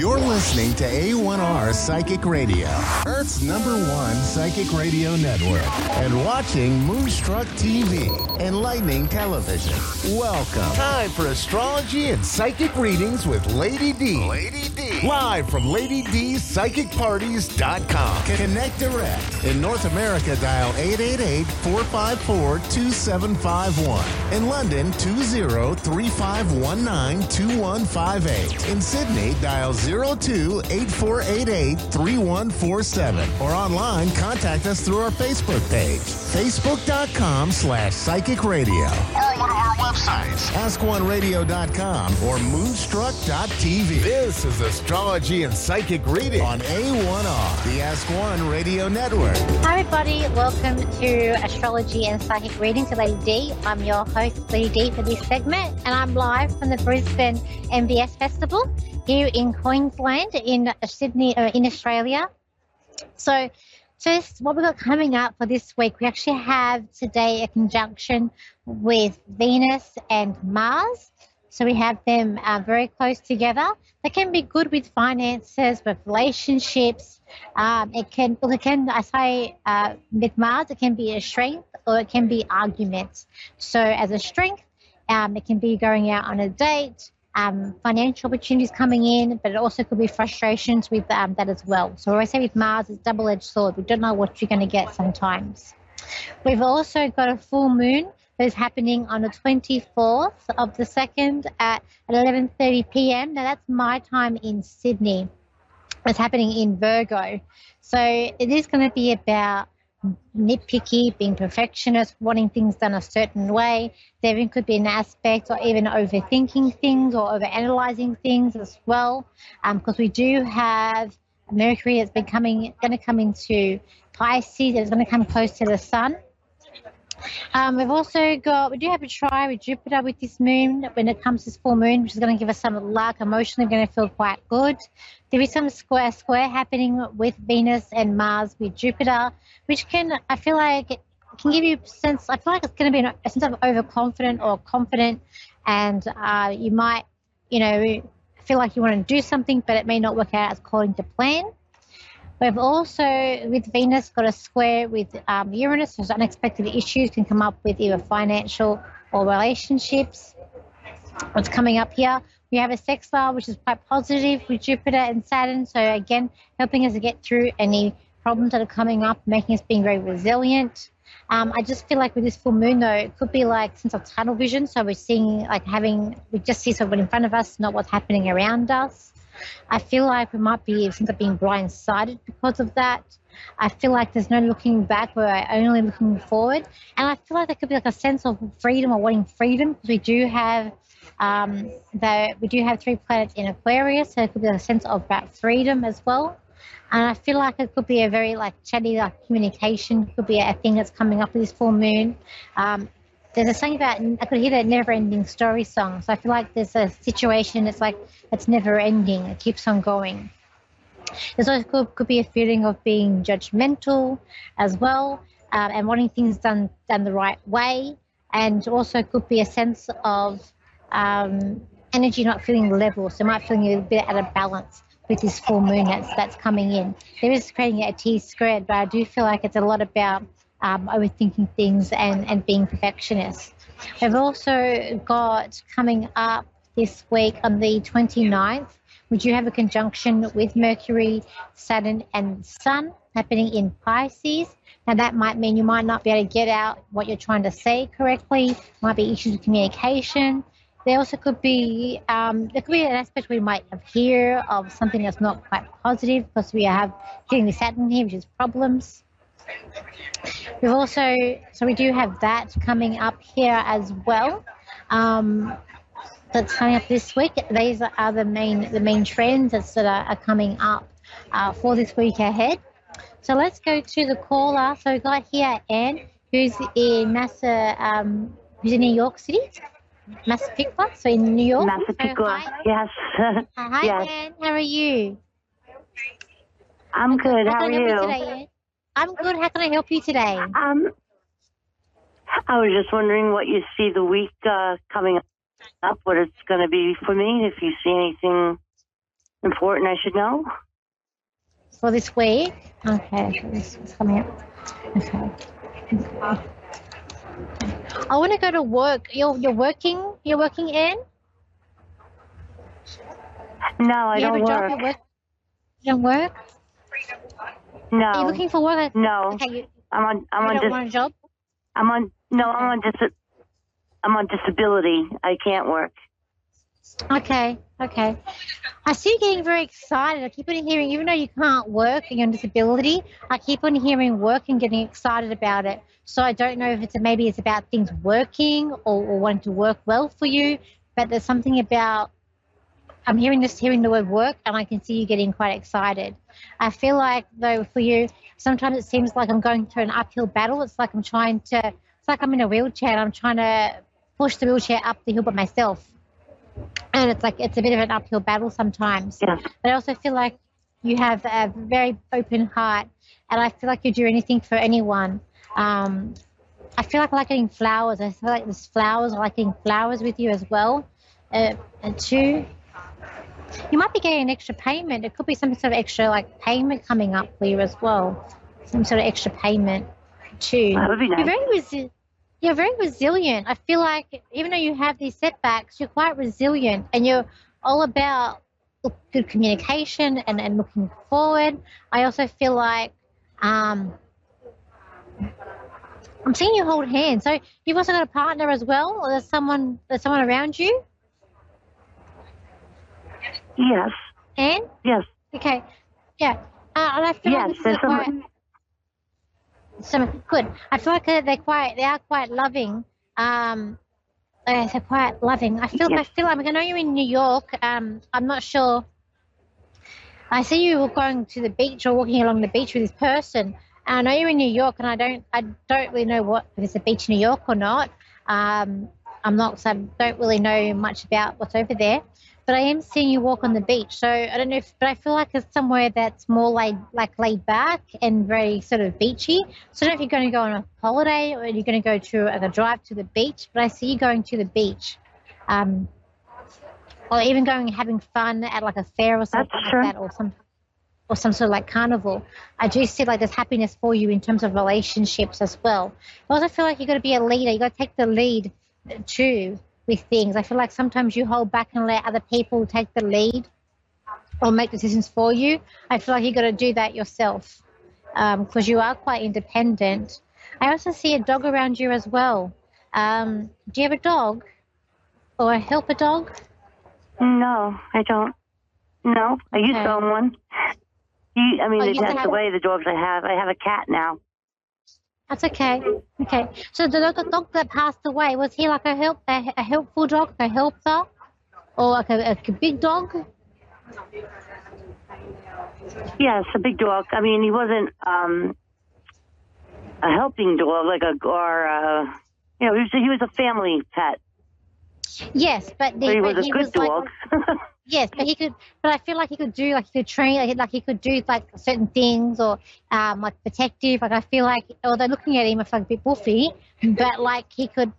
You're listening to A1R Psychic Radio, Earth's number one psychic radio network, and watching Moonstruck TV, and Lightning Television. Welcome. Time for astrology and psychic readings with Lady D. Lady D. Live from Lady D's PsychicParties.com. Connect direct. In North America, dial 888 454 2751. In London, 20 3519 2158. In Sydney, dial 02 8488 3147. Or online, contact us through our Facebook page, facebook.com slash psychic radio. Or one of our websites, askoneradio.com or moonstruck.tv. This is Astrology and Psychic Reading on A1R, the Ask One Radio Network. Hi, everybody. Welcome to Astrology and Psychic Reading with Lady D. I'm your host, Lady D, for this segment, and I'm live from the Brisbane MBS Festival here in Queensland, in Sydney, uh, in Australia. So, just what we've got coming up for this week, we actually have today a conjunction with Venus and Mars. So we have them uh, very close together. They can be good with finances, with relationships. Um, it can, it can, I say, uh, with Mars, it can be a strength or it can be arguments. So as a strength, um, it can be going out on a date, um, financial opportunities coming in, but it also could be frustrations with um, that as well. So I say with Mars, it's double-edged sword. We don't know what you're going to get sometimes. We've also got a full moon that is happening on the 24th of the second at 11:30 p.m. Now that's my time in Sydney. It's happening in Virgo, so it is going to be about nitpicky, being perfectionist, wanting things done a certain way. There even could be an aspect or even overthinking things or overanalyzing things as well, because um, we do have Mercury that's been coming, going to come into Pisces. It's going to come close to the Sun. Um, we've also got, we do have a try with Jupiter with this moon when it comes to this full moon, which is going to give us some luck. Emotionally, we're going to feel quite good. There is some square square happening with Venus and Mars with Jupiter, which can, I feel like, it can give you a sense, I feel like it's going to be a sense of overconfident or confident, and uh, you might, you know, feel like you want to do something, but it may not work out according to plan. We've also, with Venus, got a square with um, Uranus, so unexpected issues can come up with either financial or relationships. What's coming up here? We have a sextile, which is quite positive with Jupiter and Saturn. So, again, helping us to get through any problems that are coming up, making us being very resilient. Um, I just feel like with this full moon, though, it could be like sense of tunnel vision. So we're seeing, like, having, we just see something in front of us, not what's happening around us. I feel like we might be since being blindsided because of that. I feel like there's no looking back, we're only looking forward. And I feel like there could be like a sense of freedom or wanting freedom because we do have um, the, we do have three planets in Aquarius, so it could be a sense of that freedom as well. And I feel like it could be a very like chatty like communication could be a thing that's coming up with this full moon. Um, there's a song about I could hear that never ending story song. So I feel like there's a situation it's like it's never ending. It keeps on going. There's also could, could be a feeling of being judgmental as well, um, and wanting things done done the right way, and also could be a sense of um, energy not feeling level. So might feeling a bit out of balance with this full moon that's that's coming in. There is creating a T squared, but I do feel like it's a lot about um, overthinking things and, and being perfectionist. We've also got coming up this week on the 29th, would you have a conjunction with Mercury, Saturn, and Sun happening in Pisces? Now, that might mean you might not be able to get out what you're trying to say correctly, might be issues with communication. There also could be um, there could be an aspect we might have here of something that's not quite positive because we have getting the Saturn here, which is problems. We've also, so we do have that coming up here as well. Um, that's coming up this week. These are the main the main trends that are, are coming up uh, for this week ahead. So let's go to the caller. So we've got here Anne, who's in Massa, um, who's in New York City. Massapequa, so in New York. Massapequa, so, yes. hi, yes. Anne. How are you? I'm good. How, How are you? you? Today, I'm good. How can I help you today? Um, I was just wondering what you see the week uh, coming up, what it's going to be for me. If you see anything important I should know? For this week? Okay, this is coming up. Okay. I want to go to work. You're you're working. You're working in. No, I you don't work. Work. You don't work. Are you No, looking for work? no. Okay, you, I'm on. I'm you on. don't want a job. I'm on. No, I'm on. Dis- I'm on disability. I can't work. Okay, okay. I see you getting very excited. I keep on hearing, even though you can't work and you're on disability, I keep on hearing work and getting excited about it. So I don't know if it's maybe it's about things working or, or wanting to work well for you, but there's something about I'm hearing just hearing the word work and I can see you getting quite excited. I feel like though for you, sometimes it seems like I'm going through an uphill battle. It's like I'm trying to it's like I'm in a wheelchair and I'm trying to push the wheelchair up the hill by myself and it's like it's a bit of an uphill battle sometimes. Yeah. But I also feel like you have a very open heart, and I feel like you do anything for anyone. Um, I feel like I like getting flowers. I feel like there's flowers. I like getting flowers with you as well. Uh, and two, you might be getting an extra payment. It could be some sort of extra like payment coming up for you as well. Some sort of extra payment too. That would be You're nice. very resi- you're very resilient. I feel like even though you have these setbacks, you're quite resilient and you're all about good communication and, and looking forward. I also feel like um, I'm seeing you hold hands. So you've also got a partner as well, or there's someone there's someone around you, Yes. Anne? Yes. Okay. Yeah. Uh, and I feel Yes. like this is quite, some good. I feel like they're, they're quite they are quite loving. Um, they're, they're quite loving. I feel I Yes. feel like I know you're in New York. Um, I'm not sure. I see you going to the beach or walking along the beach with this person. And I know you're in New York, and I don't I don't really know what if it's a beach in New York or not. Um, I'm not so I don't really know much about what's over there. But I am seeing you walk on the beach, so I don't know if. But I feel like it's somewhere that's more laid, like laid back and very sort of beachy. So I don't know if you're going to go on a holiday or you're going to go to like, a drive to the beach. But I see you going to the beach, um, or even going and having fun at like a fair or something That's like true. that, or some, or some sort of like carnival. I do see like there's happiness for you in terms of relationships as well. I also feel like you've got to be a leader. You've got to take the lead too with things. I feel like sometimes you hold back and let other people take the lead or make decisions for you. I feel like you got to do that yourself because you are quite independent. I also see a dog around you as well. Um, do you have a dog or a helper dog? No, I don't. No, I used to own one. I mean, Oh, they you used to passed away. The dogs I have. I have a cat now. That's okay. Okay. So the dog, the dog that passed away was he like a help a, a helpful dog, a helper, or like a, a big dog? Yes, a big dog. I mean, he wasn't um, a helping dog, like a or uh, you know, he was he was a family pet. Yes, but, the, But he but was a he good was like dog. Yes, but he could. But I feel like he could do like he could train like, like he could do like certain things or um like protective. Like I feel like although looking at him, I feel like a bit woofy, but like he could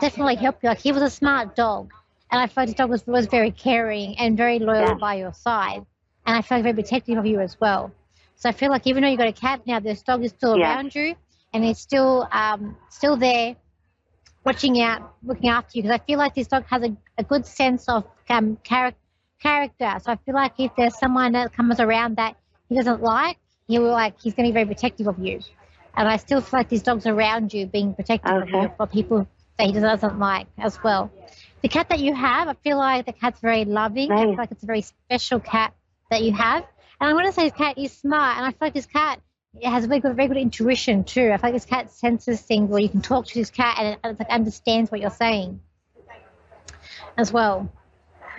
definitely help you. Like he was a smart dog, and I felt this dog was was very caring and very loyal Yeah. by your side, and I felt like very protective of you as well. So I feel like even though you got a cat now, this dog is still Yeah. around you, and he's still um still there watching out, looking after you. Because I feel like this dog has a, a good sense of um, character character. So I feel like if there's someone that comes around that he doesn't like, he will like he's going to be very protective of you. And I still feel like these dogs around you being protective of you for people that he doesn't like as well. The cat that you have, I feel like the cat's very loving. I feel like it's a very special cat that you have. And I'm going to say this cat is smart, and I feel like this cat has a very good, very good intuition too. I feel like this cat senses things where you can talk to this cat and it, like understands what you're saying as well.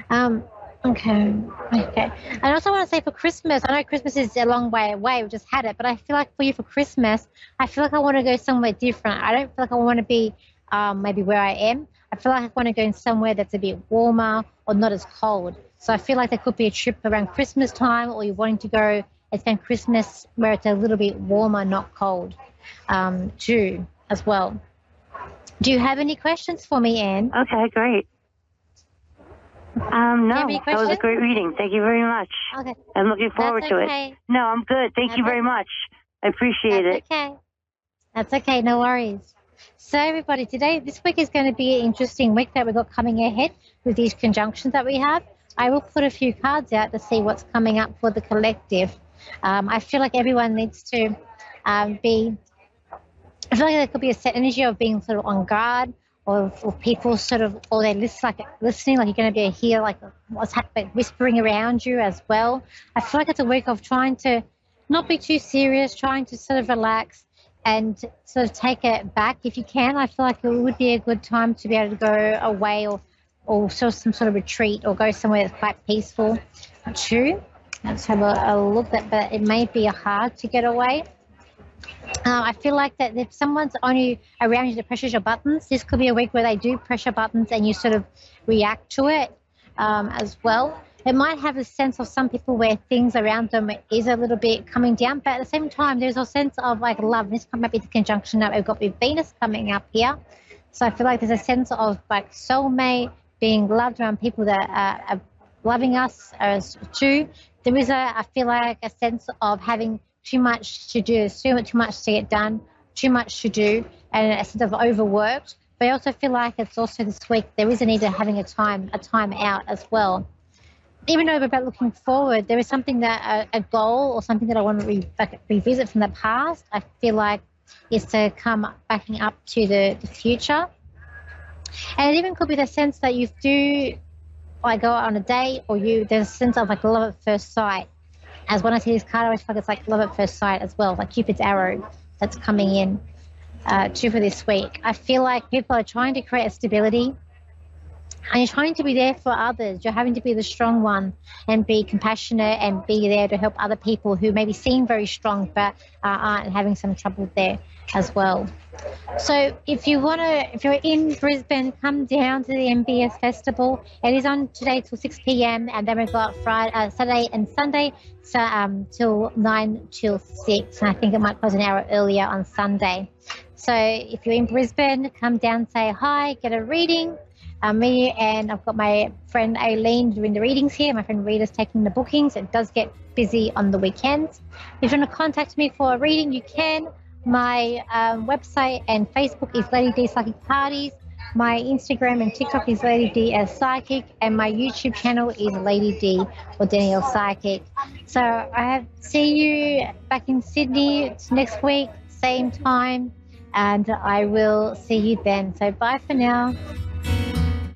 Um, okay, okay. I also want to say for Christmas, I know Christmas is a long way away. We just had it, but I feel like for you for Christmas, I feel like I want to go somewhere different. I don't feel like I want to be um, maybe where I am. I feel like I want to go somewhere that's a bit warmer or not as cold. So I feel like there could be a trip around Christmas time, or you're wanting to go and spend Christmas where it's a little bit warmer, not cold, um, too, as well. Do you have any questions for me, Anne? okay, great. Um, no, that was a great reading. Thank you very much. Okay. I'm looking forward That's to it. No, I'm good. Thank you very much. I appreciate That's it. okay. That's okay, no worries. So, everybody, today, this week is going to be an interesting week that we've got coming ahead with these conjunctions that we have. I will put a few cards out to see what's coming up for the collective. Um, I feel like everyone needs to um, be, I feel like there could be a set energy of being sort of on guard. Or, or people sort of, or they're listen, like listening, like you're going to be here, like what's happening, whispering around you as well. I feel like it's a week of trying to not be too serious, trying to sort of relax and sort of take it back if you can. I feel like it would be a good time to be able to go away or, or sort of some sort of retreat or go somewhere that's quite peaceful too. Let's have a, a look at but it may be hard to get away. Uh, I feel like that if someone's only around you that presses your buttons, this could be a week where they do pressure buttons and you sort of react to it um, as well. It might have a sense of some people where things around them is a little bit coming down, but at the same time, there's a sense of like love. This might be the conjunction that we've got with Venus coming up here. So I feel like there's a sense of like soulmate being loved around people that are, are loving us as too. There is a, I feel like a sense of having too much to do, too much, too much to get done, too much to do, and a sense of overworked. But I also feel like it's also this week there is a need of having a time, a time out as well. Even though about looking forward, there is something that a, a goal or something that I want to re, like, revisit from the past. I feel like is to come backing up to the, the future. And it even could be the sense that you do like go out on a date or you there's a sense of like love at first sight. As when I see this card, I always feel like it's like love at first sight as well, like Cupid's arrow that's coming in uh, for this week. I feel like people are trying to create stability and you're trying to be there for others. You're having to be the strong one and be compassionate and be there to help other people who maybe seem very strong but uh, aren't having some trouble there as well. So if you want to, if you're in Brisbane, come down to the MBS Festival. It is on today till 6 p.m. and then we've got Friday, uh, Saturday and Sunday, so um, till 9 till 6. And I think it might close an hour earlier on Sunday. So if you're in Brisbane, come down, say hi, get a reading. Uh, me and I've got my friend Aileen doing the readings here. My friend Rita's taking the bookings. It does get busy on the weekends. If you want to contact me for a reading, you can. My um, website and Facebook is Lady D Psychic Parties. My Instagram and TikTok is Lady D as Psychic, and my YouTube channel is Lady D or Danielle Psychic. So I have see you back in Sydney next week, same time, and I will see you then. So bye for now.